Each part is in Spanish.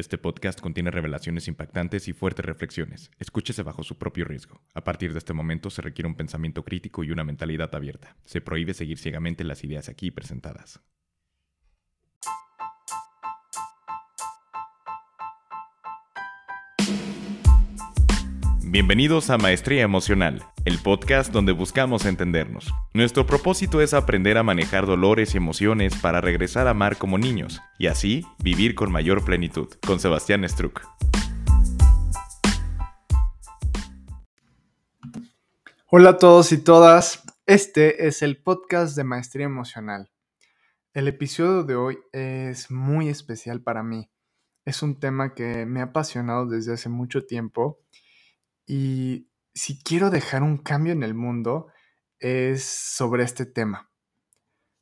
Este podcast contiene revelaciones impactantes y fuertes reflexiones. Escúchese bajo su propio riesgo. A partir de este momento se requiere un pensamiento crítico y una mentalidad abierta. Se prohíbe seguir ciegamente las ideas aquí presentadas. Bienvenidos a Maestría Emocional, el podcast donde buscamos entendernos. Nuestro propósito es aprender a manejar dolores y emociones para regresar a amar como niños y así vivir con mayor plenitud. Con Sebastián Struck. Hola a todos y todas, este es el podcast de Maestría Emocional. El episodio de hoy es muy especial para mí. Es un tema que me ha apasionado desde hace mucho tiempo y si quiero dejar un cambio en el mundo es sobre este tema.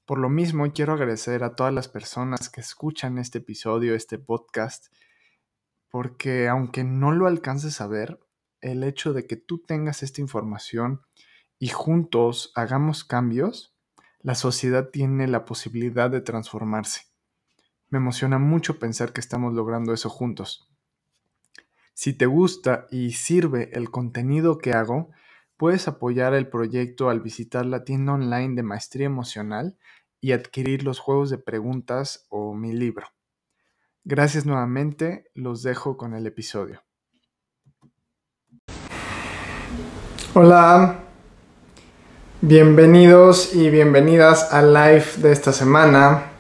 Por lo mismo, quiero agradecer a todas las personas que escuchan este episodio, este podcast, porque aunque no lo alcances a ver, el hecho de que tú tengas esta información y juntos hagamos cambios, la sociedad tiene la posibilidad de transformarse. Me emociona mucho pensar que estamos logrando eso juntos. Si te gusta y sirve el contenido que hago, puedes apoyar el proyecto al visitar la tienda online de Maestría Emocional y adquirir los juegos de preguntas o mi libro. Gracias nuevamente, los dejo con el episodio. Hola, bienvenidos y bienvenidas al live de esta semana.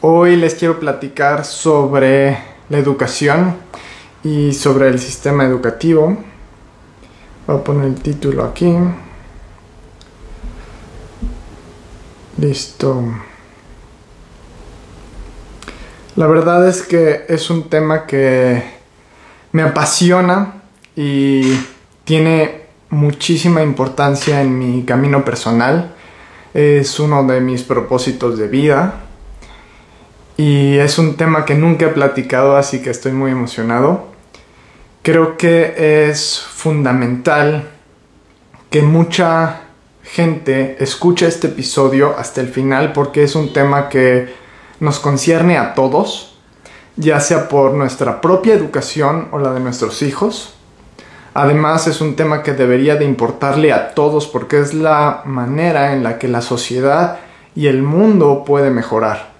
Hoy les quiero platicar sobre la educación y sobre el sistema educativo. Voy a poner el título aquí. Listo. La verdad es que es un tema que me apasiona y tiene muchísima importancia en mi camino personal. Es uno de mis propósitos de vida y es un tema que nunca he platicado, así que estoy muy emocionado. Creo que es fundamental que mucha gente escuche este episodio hasta el final porque es un tema que nos concierne a todos, ya sea por nuestra propia educación o la de nuestros hijos. Además es un tema que debería de importarle a todos porque es la manera en la que la sociedad y el mundo puede mejorar.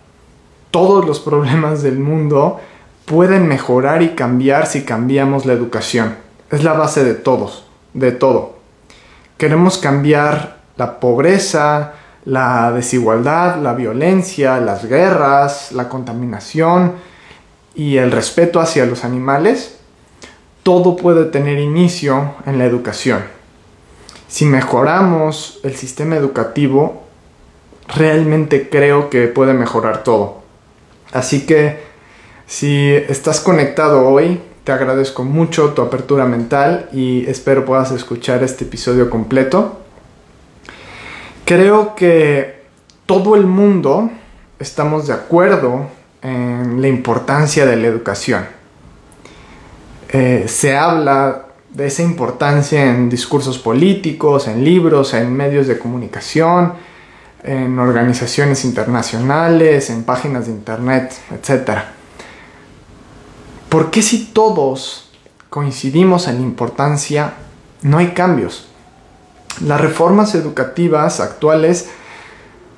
Todos los problemas del mundo pueden mejorar y cambiar si cambiamos la educación. Es la base de todos, de todo. Queremos cambiar la pobreza, la desigualdad, la violencia, las guerras, la contaminación y el respeto hacia los animales. Todo puede tener inicio en la educación. Si mejoramos el sistema educativo, realmente creo que puede mejorar todo. Así que si estás conectado hoy, te agradezco mucho tu apertura mental y espero puedas escuchar este episodio completo. Creo que todo el mundo estamos de acuerdo en la importancia de la educación. Eh, se habla de esa importancia en discursos políticos, en libros, en medios de comunicación, en organizaciones internacionales, en páginas de internet, etc. ¿Por qué si todos coincidimos en importancia, no hay cambios? Las reformas educativas actuales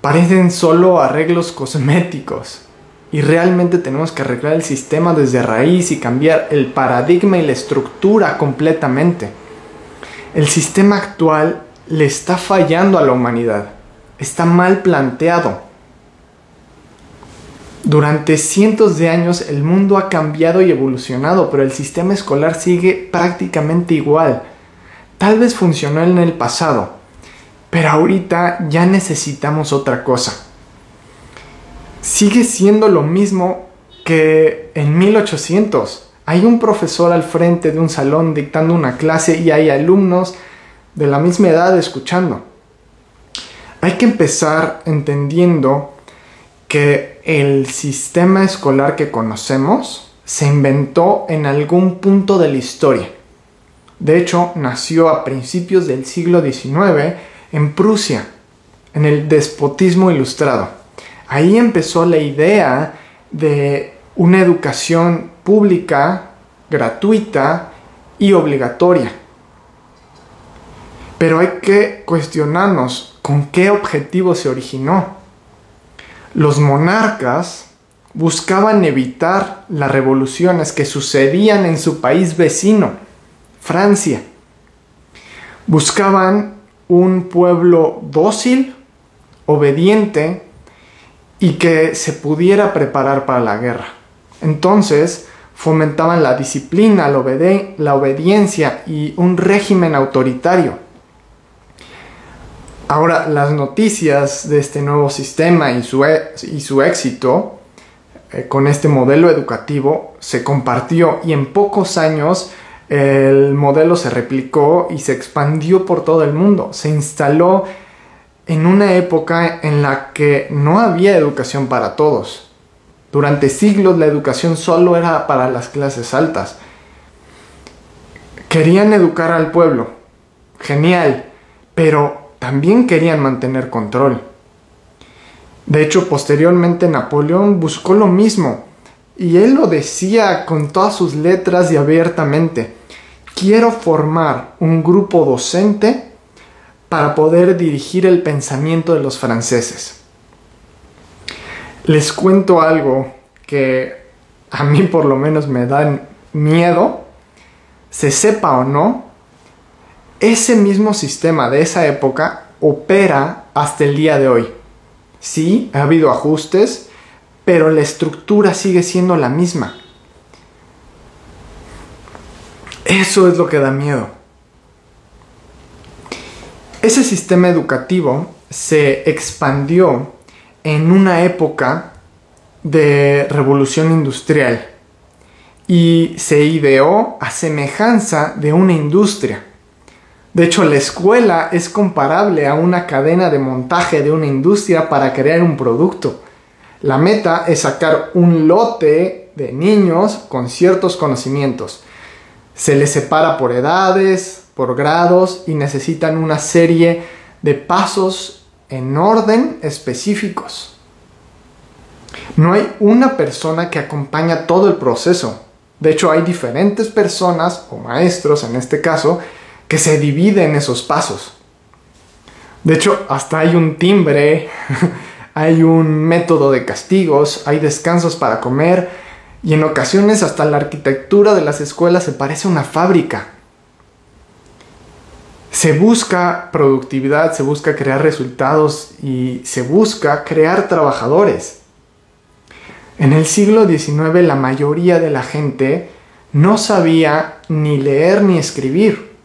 parecen solo arreglos cosméticos y realmente tenemos que arreglar el sistema desde raíz y cambiar el paradigma y la estructura completamente. El sistema actual le está fallando a la humanidad, está mal planteado. Durante cientos de años el mundo ha cambiado y evolucionado, pero el sistema escolar sigue prácticamente igual. Tal vez funcionó en el pasado, pero ahorita ya necesitamos otra cosa. Sigue siendo lo mismo que en 1800. Hay un profesor al frente de un salón dictando una clase y hay alumnos de la misma edad escuchando. Hay que empezar entendiendo que el sistema escolar que conocemos se inventó en algún punto de la historia. De hecho, nació a principios del siglo XIX en Prusia, en el despotismo ilustrado. Ahí empezó la idea de una educación pública, gratuita y obligatoria. Pero hay que cuestionarnos con qué objetivo se originó. Los monarcas buscaban evitar las revoluciones que sucedían en su país vecino, Francia. Buscaban un pueblo dócil, obediente y que se pudiera preparar para la guerra. Entonces, fomentaban la disciplina, la, obediencia y un régimen autoritario. Ahora, las noticias de este nuevo sistema y su, e, y su éxito eh, con este modelo educativo se compartió y en pocos años el modelo se replicó y se expandió por todo el mundo. Se instaló en una época en la que no había educación para todos. Durante siglos la educación solo era para las clases altas. Querían educar al pueblo. Genial. Pero también querían mantener control. De hecho, posteriormente Napoleón buscó lo mismo. Y él lo decía con todas sus letras y abiertamente. Quiero formar un grupo docente para poder dirigir el pensamiento de los franceses. Les cuento algo que a mí por lo menos me da miedo, se sepa o no, ese mismo sistema de esa época opera hasta el día de hoy. Sí, ha habido ajustes, pero la estructura sigue siendo la misma. Eso es lo que da miedo. Ese sistema educativo se expandió en una época de revolución industrial y se ideó a semejanza de una industria. De hecho, la escuela es comparable a una cadena de montaje de una industria para crear un producto. La meta es sacar un lote de niños con ciertos conocimientos. Se les separa por edades, por grados y necesitan una serie de pasos en orden específicos. No hay una persona que acompaña todo el proceso. De hecho, hay diferentes personas, o maestros en este caso, que se dividen esos pasos. De hecho, hasta hay un timbre, hay un método de castigos, hay descansos para comer y en ocasiones hasta la arquitectura de las escuelas se parece a una fábrica. Se busca productividad, se busca crear resultados y se busca crear trabajadores. En el siglo XIX la mayoría de la gente no sabía ni leer ni escribir.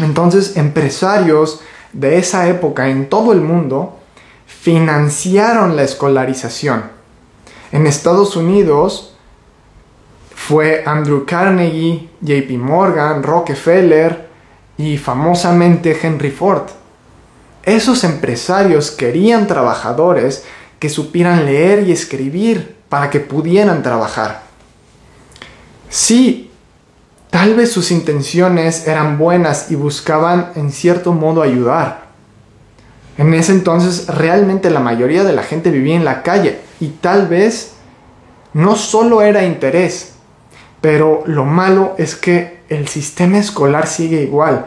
Entonces empresarios de esa época en todo el mundo financiaron la escolarización. En Estados Unidos fue Andrew Carnegie, JP Morgan, Rockefeller, y famosamente Henry Ford. Esos empresarios querían trabajadores que supieran leer y escribir para que pudieran trabajar. Sí, tal vez sus intenciones eran buenas y buscaban en cierto modo ayudar. En ese entonces realmente la mayoría de la gente vivía en la calle y tal vez no solo era interés, pero lo malo es que el sistema escolar sigue igual.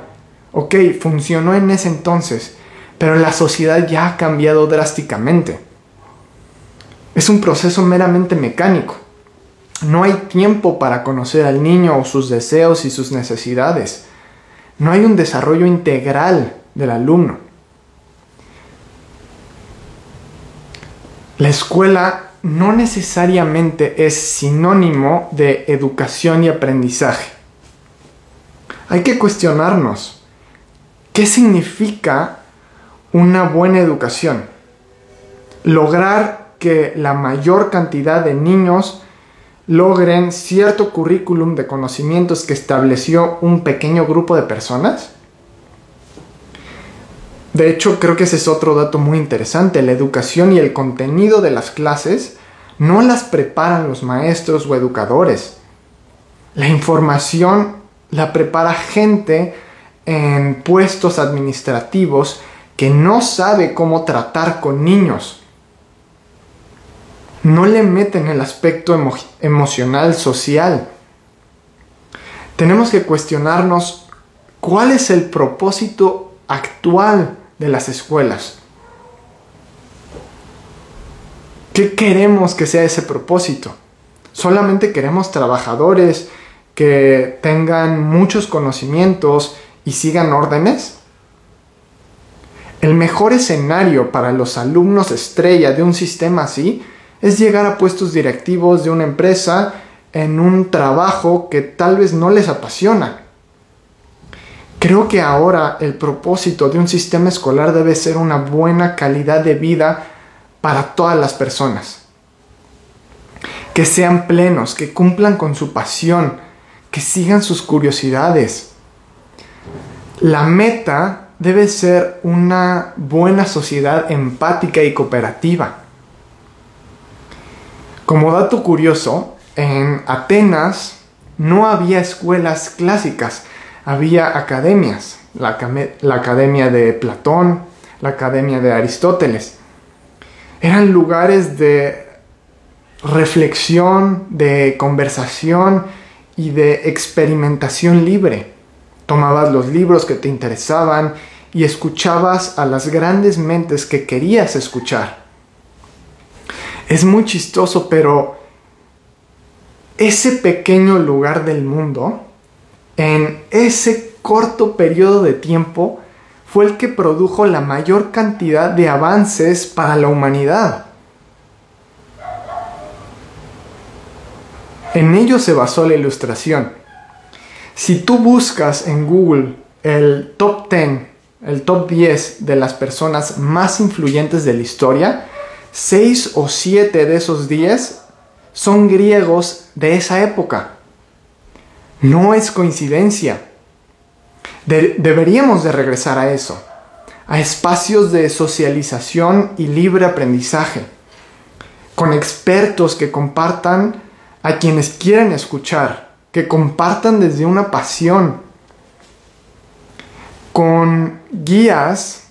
Ok, funcionó en ese entonces, pero la sociedad ya ha cambiado drásticamente. Es un proceso meramente mecánico. No hay tiempo para conocer al niño o sus deseos y sus necesidades. No hay un desarrollo integral del alumno. La escuela no necesariamente es sinónimo de educación y aprendizaje. Hay que cuestionarnos, ¿qué significa una buena educación? Lograr que la mayor cantidad de niños logren cierto currículum de conocimientos que estableció un pequeño grupo de personas? De hecho, creo que ese es otro dato muy interesante. La educación y el contenido de las clases no las preparan los maestros o educadores. La información la prepara gente en puestos administrativos que no sabe cómo tratar con niños. No le meten el aspecto emocional, social. Tenemos que cuestionarnos cuál es el propósito actual de las escuelas. ¿Qué queremos que sea ese propósito? ¿Solamente queremos trabajadores que tengan muchos conocimientos y sigan órdenes? El mejor escenario para los alumnos estrella de un sistema así es llegar a puestos directivos de una empresa en un trabajo que tal vez no les apasiona. Creo que ahora el propósito de un sistema escolar debe ser una buena calidad de vida para todas las personas. Que sean plenos, que cumplan con su pasión, que sigan sus curiosidades. La meta debe ser una buena sociedad empática y cooperativa como dato curioso, en Atenas no había escuelas clásicas, había academias, la, academia de Platón, la academia de Aristóteles. Eran lugares de reflexión, de conversación y de experimentación libre. Tomabas los libros que te interesaban y escuchabas a las grandes mentes que querías escuchar. Es muy chistoso, pero ese pequeño lugar del mundo, en ese corto periodo de tiempo, fue el que produjo la mayor cantidad de avances para la humanidad. En ello se basó la ilustración. Si tú buscas en Google el top 10, el top 10 de las personas más influyentes de la historia, seis o siete de esos diez son griegos de esa época. No es coincidencia. deberíamos de regresar a eso, a espacios de socialización y libre aprendizaje, con expertos que compartan a quienes quieren escuchar, que compartan desde una pasión, con guías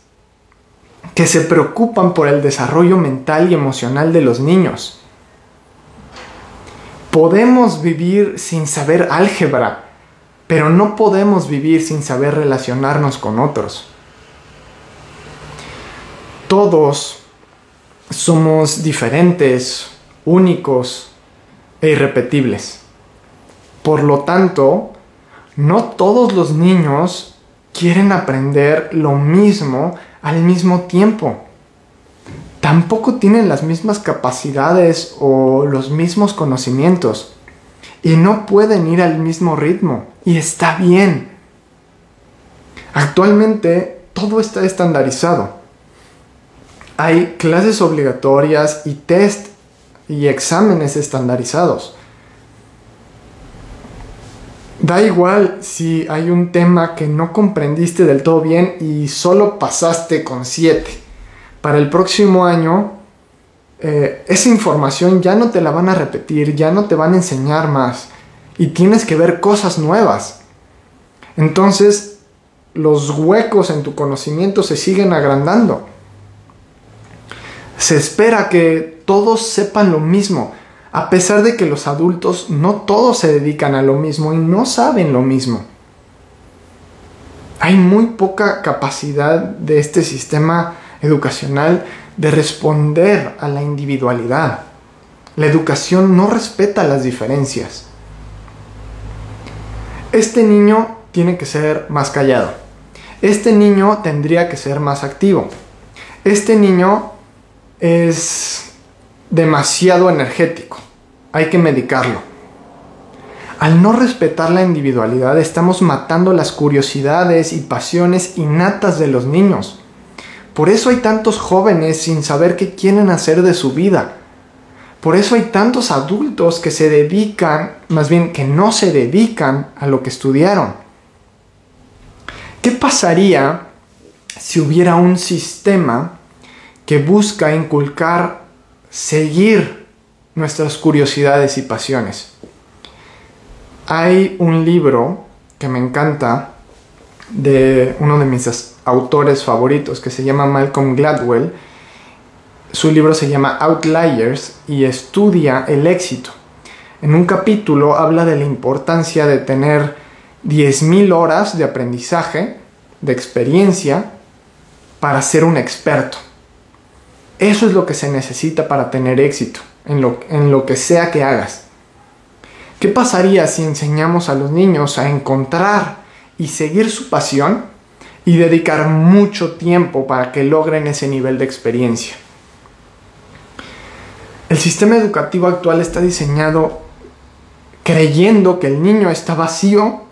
que se preocupan por el desarrollo mental y emocional de los niños. Podemos vivir sin saber álgebra, pero no podemos vivir sin saber relacionarnos con otros. Todos somos diferentes, únicos e irrepetibles. Por lo tanto, no todos los niños quieren aprender lo mismo al mismo tiempo. Tampoco tienen las mismas capacidades o los mismos conocimientos. Y no pueden ir al mismo ritmo. Y está bien. Actualmente todo está estandarizado. Hay clases obligatorias y test y exámenes estandarizados. Da igual si hay un tema que no comprendiste del todo bien y solo pasaste con 7. Para el próximo año, eh, esa información ya no te la van a repetir, ya no te van a enseñar más y tienes que ver cosas nuevas. Entonces, los huecos en tu conocimiento se siguen agrandando. Se espera que todos sepan lo mismo a pesar de que los adultos no todos se dedican a lo mismo y no saben lo mismo. Hay muy poca capacidad de este sistema educacional de responder a la individualidad. La educación no respeta las diferencias. Este niño tiene que ser más callado. Este niño tendría que ser más activo. Este niño es demasiado energético. Hay que medicarlo. Al no respetar la individualidad estamos matando las curiosidades y pasiones innatas de los niños. Por eso hay tantos jóvenes sin saber qué quieren hacer de su vida. Por eso hay tantos adultos que se dedican, más bien que no se dedican a lo que estudiaron. ¿Qué pasaría si hubiera un sistema que busca inculcar seguir nuestras curiosidades y pasiones. Hay un libro que me encanta de uno de mis autores favoritos que se llama Malcolm Gladwell su libro se llama Outliers y estudia el éxito. En un capítulo habla de la importancia de tener 10.000 horas de aprendizaje, de experiencia, para ser un experto. Eso es lo que se necesita para tener éxito en lo, en lo que sea que hagas. ¿Qué pasaría si enseñamos a los niños a encontrar y seguir su pasión y dedicar mucho tiempo para que logren ese nivel de experiencia? El sistema educativo actual está diseñado creyendo que el niño está vacío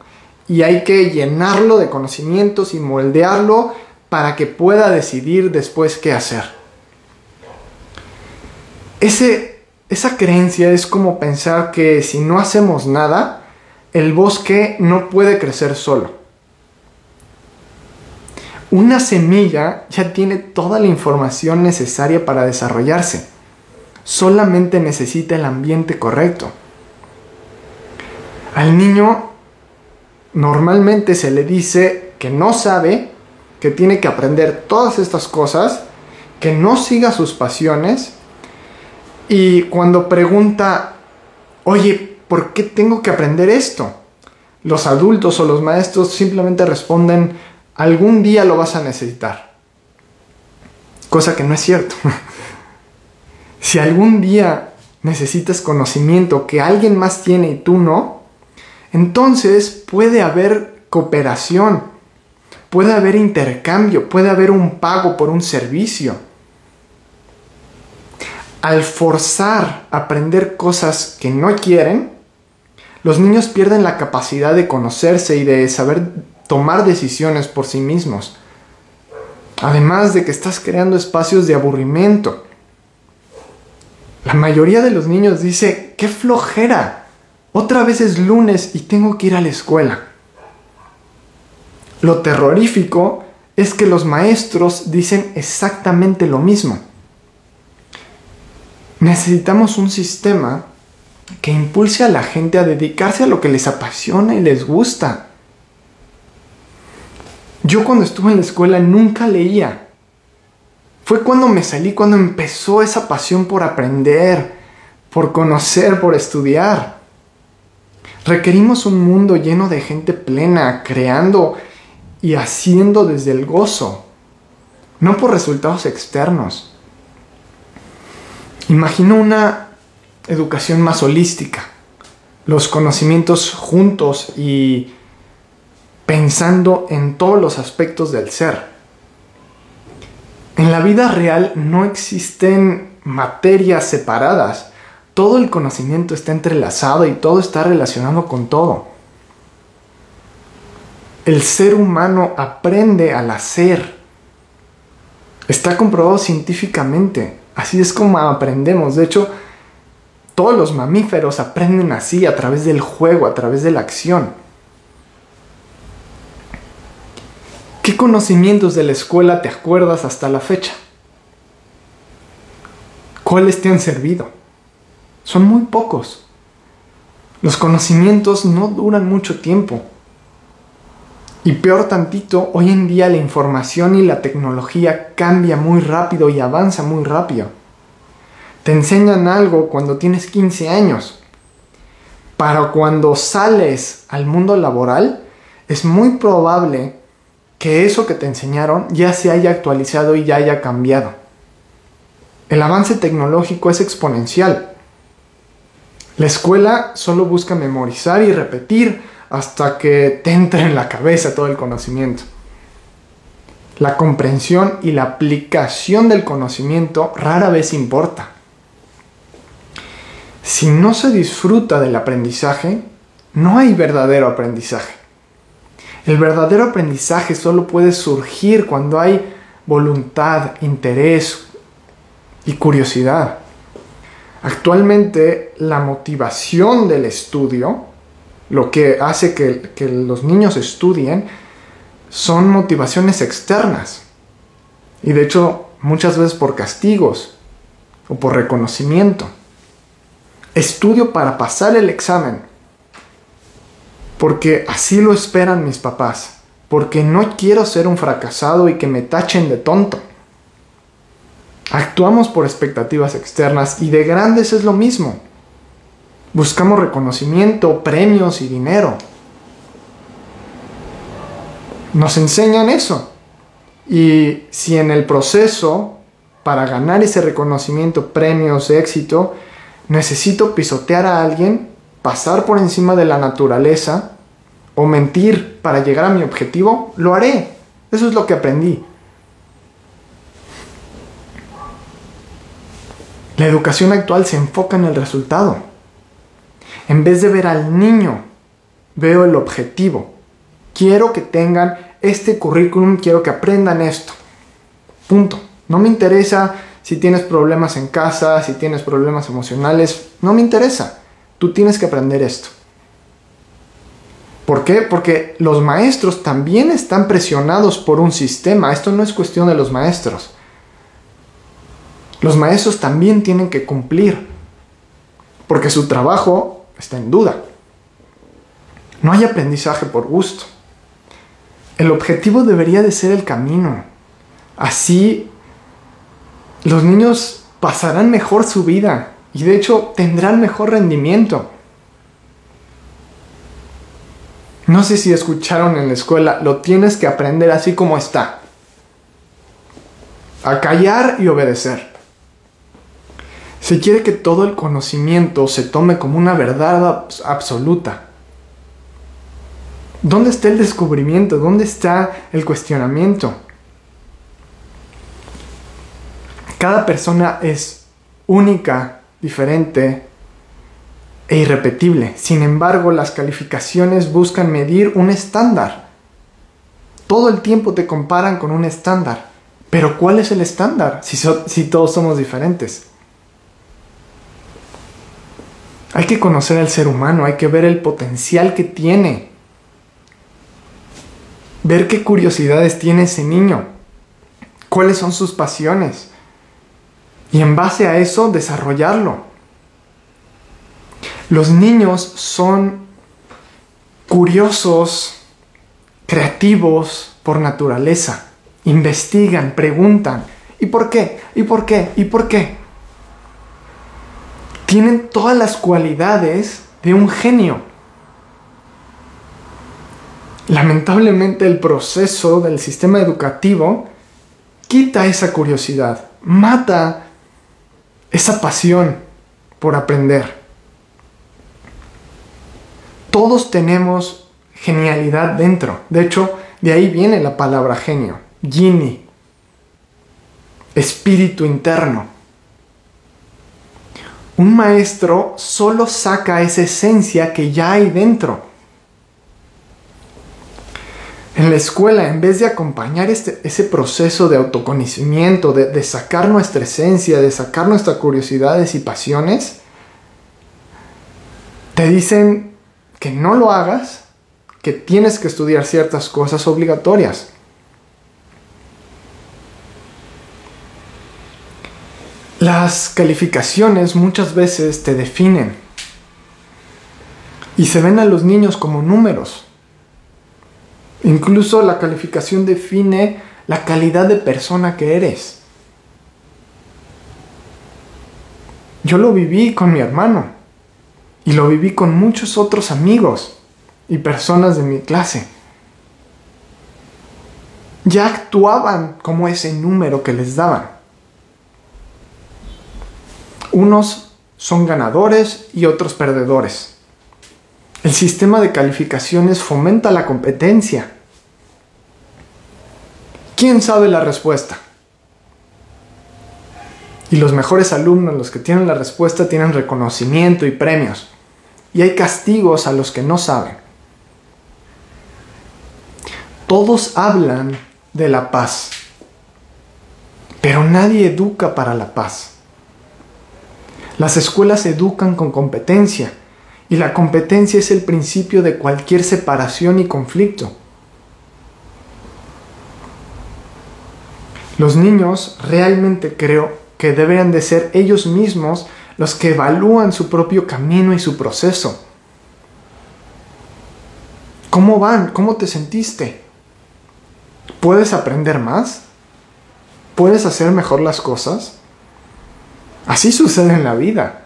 y hay que llenarlo de conocimientos y moldearlo para que pueda decidir después qué hacer. Ese, esa creencia es como pensar que si no hacemos nada, el bosque no puede crecer solo. Una semilla ya tiene toda la información necesaria para desarrollarse. Solamente necesita el ambiente correcto. Al niño normalmente se le dice que no sabe, que tiene que aprender todas estas cosas, que no siga sus pasiones y cuando pregunta, oye, ¿por qué tengo que aprender esto? Los adultos o los maestros simplemente responden, algún día lo vas a necesitar. Cosa que no es cierto. si algún día necesitas conocimiento que alguien más tiene y tú no, entonces puede haber cooperación, puede haber intercambio, puede haber un pago por un servicio. Al forzar a aprender cosas que no quieren, los niños pierden la capacidad de conocerse y de saber tomar decisiones por sí mismos. Además de que estás creando espacios de aburrimiento. La mayoría de los niños dice, qué flojera, otra vez es lunes y tengo que ir a la escuela. Lo terrorífico es que los maestros dicen exactamente lo mismo. Necesitamos un sistema que impulse a la gente a dedicarse a lo que les apasiona y les gusta. Yo cuando estuve en la escuela nunca leía. Fue cuando me salí, cuando empezó esa pasión por aprender, por conocer, por estudiar. Requerimos un mundo lleno de gente plena, creando y haciendo desde el gozo, no por resultados externos. Imagino una educación más holística, los conocimientos juntos y pensando en todos los aspectos del ser. En la vida real no existen materias separadas todo el conocimiento está entrelazado y todo está relacionado con todo. El ser humano aprende al hacer. Está comprobado científicamente. Así es como aprendemos. De hecho, todos los mamíferos aprenden así, a través del juego, a través de la acción. ¿Qué conocimientos de la escuela te acuerdas hasta la fecha? ¿Cuáles te han servido? son muy pocos. Los conocimientos no duran mucho tiempo. Y peor tantito, hoy en día la información y la tecnología cambia muy rápido y avanza muy rápido. Te enseñan algo cuando tienes 15 años. Para cuando sales al mundo laboral, es muy probable que eso que te enseñaron ya se haya actualizado y ya haya cambiado. El avance tecnológico es exponencial la escuela solo busca memorizar y repetir hasta que te entre en la cabeza todo el conocimiento. La comprensión y la aplicación del conocimiento rara vez importa. Si no se disfruta del aprendizaje, no hay verdadero aprendizaje. El verdadero aprendizaje solo puede surgir cuando hay voluntad, interés y curiosidad. Actualmente la motivación del estudio, lo que hace que, los niños estudien, son motivaciones externas. Y de hecho muchas veces por castigos o por reconocimiento. Estudio para pasar el examen. Porque así lo esperan mis papás. Porque no quiero ser un fracasado y que me tachen de tonto. Actuamos por expectativas externas y de grandes es lo mismo. Buscamos reconocimiento, premios y dinero. Nos enseñan eso. Y si en el proceso, para ganar ese reconocimiento, premios, éxito, necesito pisotear a alguien, pasar por encima de la naturaleza o mentir para llegar a mi objetivo, lo haré. Eso es lo que aprendí. La educación actual se enfoca en el resultado. En vez de ver al niño, veo el objetivo. Quiero que tengan este currículum, quiero que aprendan esto. Punto. No me interesa si tienes problemas en casa, si tienes problemas emocionales, no me interesa. Tú tienes que aprender esto. ¿Por qué? Porque los maestros también están presionados por un sistema. Esto no es cuestión de los maestros. Los maestros también tienen que cumplir. Porque su trabajo está en duda. No hay aprendizaje por gusto. El objetivo debería de ser el camino. Así los niños pasarán mejor su vida y de hecho tendrán mejor rendimiento. No sé si escucharon en la escuela, lo tienes que aprender así como está. A callar y obedecer. Se quiere que todo el conocimiento se tome como una verdad absoluta. ¿Dónde está el descubrimiento? ¿Dónde está el cuestionamiento? Cada persona es única, diferente e irrepetible. Sin embargo, las calificaciones buscan medir un estándar. Todo el tiempo te comparan con un estándar. Pero ¿cuál es el estándar si, si todos somos diferentes? Hay que conocer al ser humano, hay que ver el potencial que tiene. Ver qué curiosidades tiene ese niño. Cuáles son sus pasiones y en base a eso desarrollarlo. Los niños son curiosos, creativos por naturaleza. Investigan, preguntan. ¿Y por qué? ¿Y por qué? ¿Y por qué? Tienen todas las cualidades de un genio. Lamentablemente el proceso del sistema educativo quita esa curiosidad, mata esa pasión por aprender. Todos tenemos genialidad dentro. De hecho, de ahí viene la palabra genio, gini, espíritu interno. Un maestro solo saca esa esencia que ya hay dentro en la escuela, en vez de acompañar este, ese proceso de autoconocimiento, de, de sacar nuestra esencia, de sacar nuestras curiosidades y pasiones, te dicen que no lo hagas, que tienes que estudiar ciertas cosas obligatorias. Las calificaciones muchas veces te definen y se ven a los niños como números. Incluso la calificación define la calidad de persona que eres. Yo lo viví con mi hermano y lo viví con muchos otros amigos y personas de mi clase. Ya actuaban como ese número que les daban. Unos son ganadores y otros perdedores. El sistema de calificaciones fomenta la competencia. ¿Quién sabe la respuesta? Y los mejores alumnos, los que tienen la respuesta, tienen reconocimiento y premios. Y hay castigos a los que no saben. Todos hablan de la paz, pero nadie educa para la paz. Las escuelas educan con competencia y la competencia es el principio de cualquier separación y conflicto. Los niños realmente creo que deberían de ser ellos mismos los que evalúan su propio camino y su proceso. ¿Cómo van? ¿Cómo te sentiste? ¿Puedes aprender más? ¿Puedes hacer mejor las cosas? Así sucede en la vida.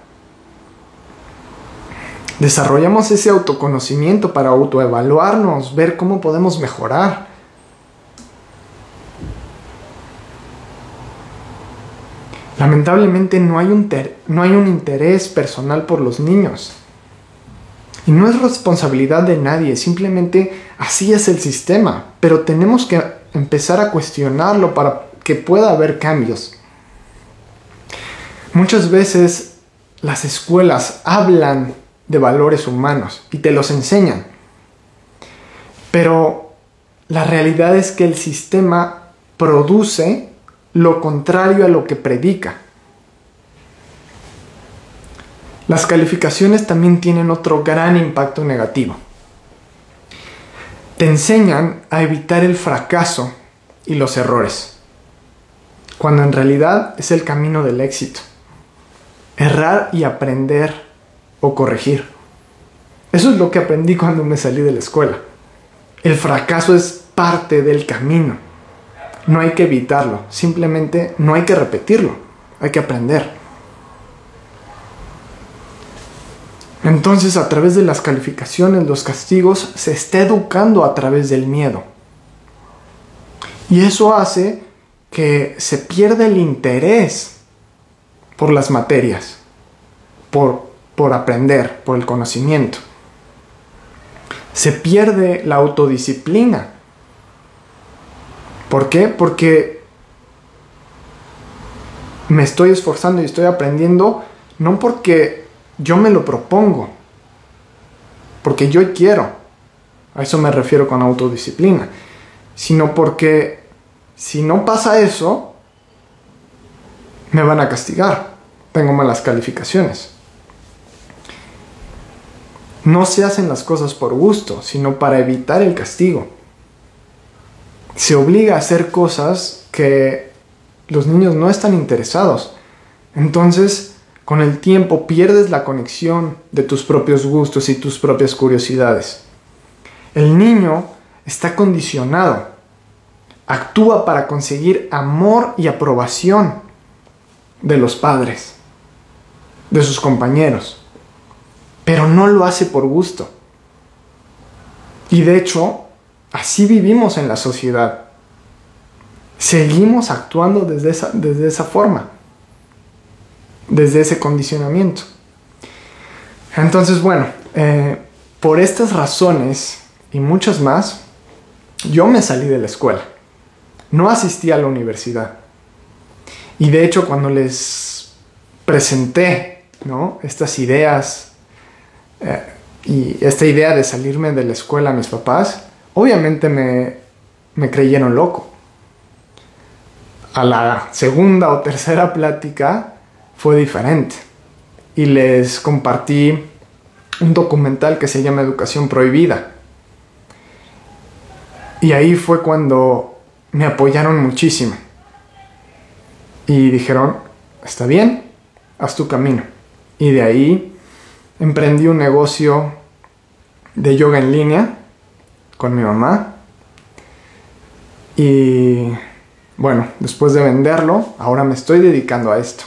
Desarrollamos ese autoconocimiento para autoevaluarnos, ver cómo podemos mejorar. Lamentablemente no hay, un no hay un interés personal por los niños. Y no es responsabilidad de nadie, simplemente así es el sistema. Pero tenemos que empezar a cuestionarlo para que pueda haber cambios. Muchas veces las escuelas hablan de valores humanos y te los enseñan. Pero la realidad es que el sistema produce lo contrario a lo que predica. Las calificaciones también tienen otro gran impacto negativo. Te enseñan a evitar el fracaso y los errores, cuando en realidad es el camino del éxito. Errar y aprender o corregir. Eso es lo que aprendí cuando me salí de la escuela. El fracaso es parte del camino. No hay que evitarlo, simplemente no hay que repetirlo, hay que aprender. Entonces a través de las calificaciones, los castigos, se está educando a través del miedo. Y eso hace que se pierda el interés por las materias, por, por aprender, por el conocimiento. Se pierde la autodisciplina. ¿Por qué? Porque me estoy esforzando y estoy aprendiendo no porque yo me lo propongo. Porque yo quiero. A eso me refiero con autodisciplina. Sino porque si no pasa eso, me van a castigar. Tengo malas calificaciones. No se hacen las cosas por gusto, sino para evitar el castigo. Se obliga a hacer cosas que los niños no están interesados. Entonces, con el tiempo pierdes la conexión de tus propios gustos y tus propias curiosidades. El niño está condicionado, actúa para conseguir amor y aprobación de los padres, de sus compañeros, pero no lo hace por gusto. Y de hecho, así vivimos en la sociedad. Seguimos actuando desde esa, desde esa forma desde ese condicionamiento. Entonces, bueno, eh, por estas razones y muchas más, yo me salí de la escuela. No asistí a la universidad. Y de hecho, cuando les presenté ¿no? estas ideas eh, y esta idea de salirme de la escuela a mis papás, obviamente me, me creyeron loco. A la segunda o tercera plática fue diferente. Y les compartí un documental que se llama Educación Prohibida. Y ahí fue cuando me apoyaron muchísimo. Y dijeron, está bien, haz tu camino. Y de ahí emprendí un negocio de yoga en línea con mi mamá. Y bueno, después de venderlo, ahora me estoy dedicando a esto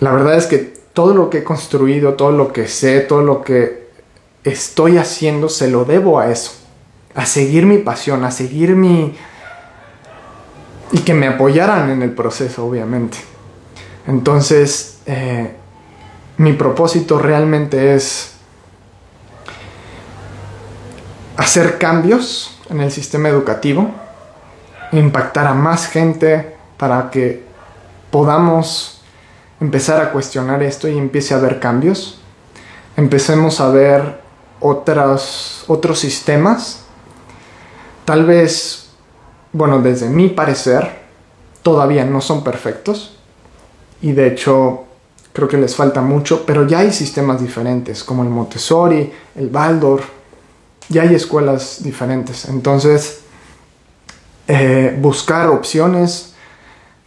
la verdad es que todo lo que he construido, todo lo que sé, todo lo que estoy haciendo, se lo debo a eso. A seguir mi pasión, a seguir mi... y que me apoyaran en el proceso, obviamente. Entonces, eh, mi propósito realmente es hacer cambios en el sistema educativo, impactar a más gente para que podamos empezar a cuestionar esto y empiece a haber cambios. Empecemos a ver otros, otros sistemas. Tal vez, bueno, desde mi parecer, todavía no son perfectos. Y de hecho, creo que les falta mucho, pero ya hay sistemas diferentes, como el Montessori, el Waldorf, ya hay escuelas diferentes. Entonces, eh, buscar opciones,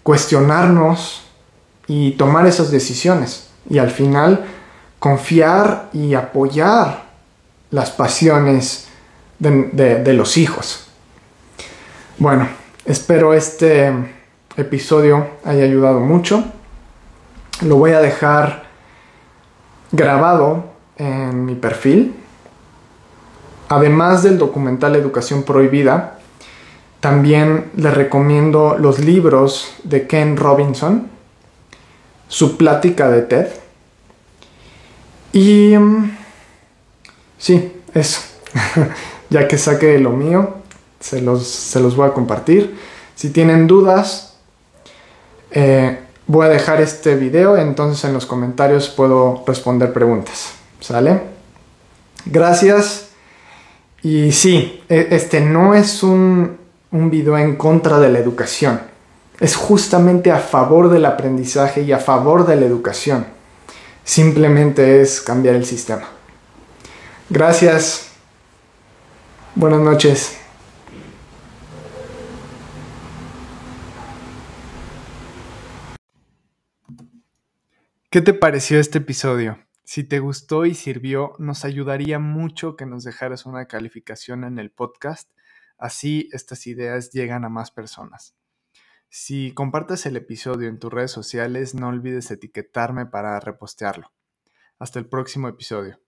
cuestionarnos, y tomar esas decisiones. Y al final confiar y apoyar las pasiones de, los hijos. Bueno, espero este episodio haya ayudado mucho. lo voy a dejar grabado en mi perfil. Además del documental Educación Prohibida, también les recomiendo los libros de Ken Robinson, su plática de TED. Y mm, sí, eso. ya que saque lo mío, se los, se los voy a compartir. Si tienen dudas, eh, voy a dejar este video, entonces en los comentarios puedo responder preguntas. ¿Sale? Gracias. Y sí, e, este no es un, un video en contra de la educación. Es justamente a favor del aprendizaje y a favor de la educación. Simplemente es cambiar el sistema. Gracias. Buenas noches. ¿Qué te pareció este episodio? Si te gustó y sirvió, nos ayudaría mucho que nos dejaras una calificación en el podcast, así estas ideas llegan a más personas. Si compartes el episodio en tus redes sociales, no olvides etiquetarme para repostearlo. Hasta el próximo episodio.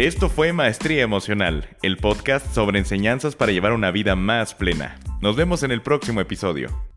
Esto fue Maestría Emocional, el podcast sobre enseñanzas para llevar una vida más plena. Nos vemos en el próximo episodio.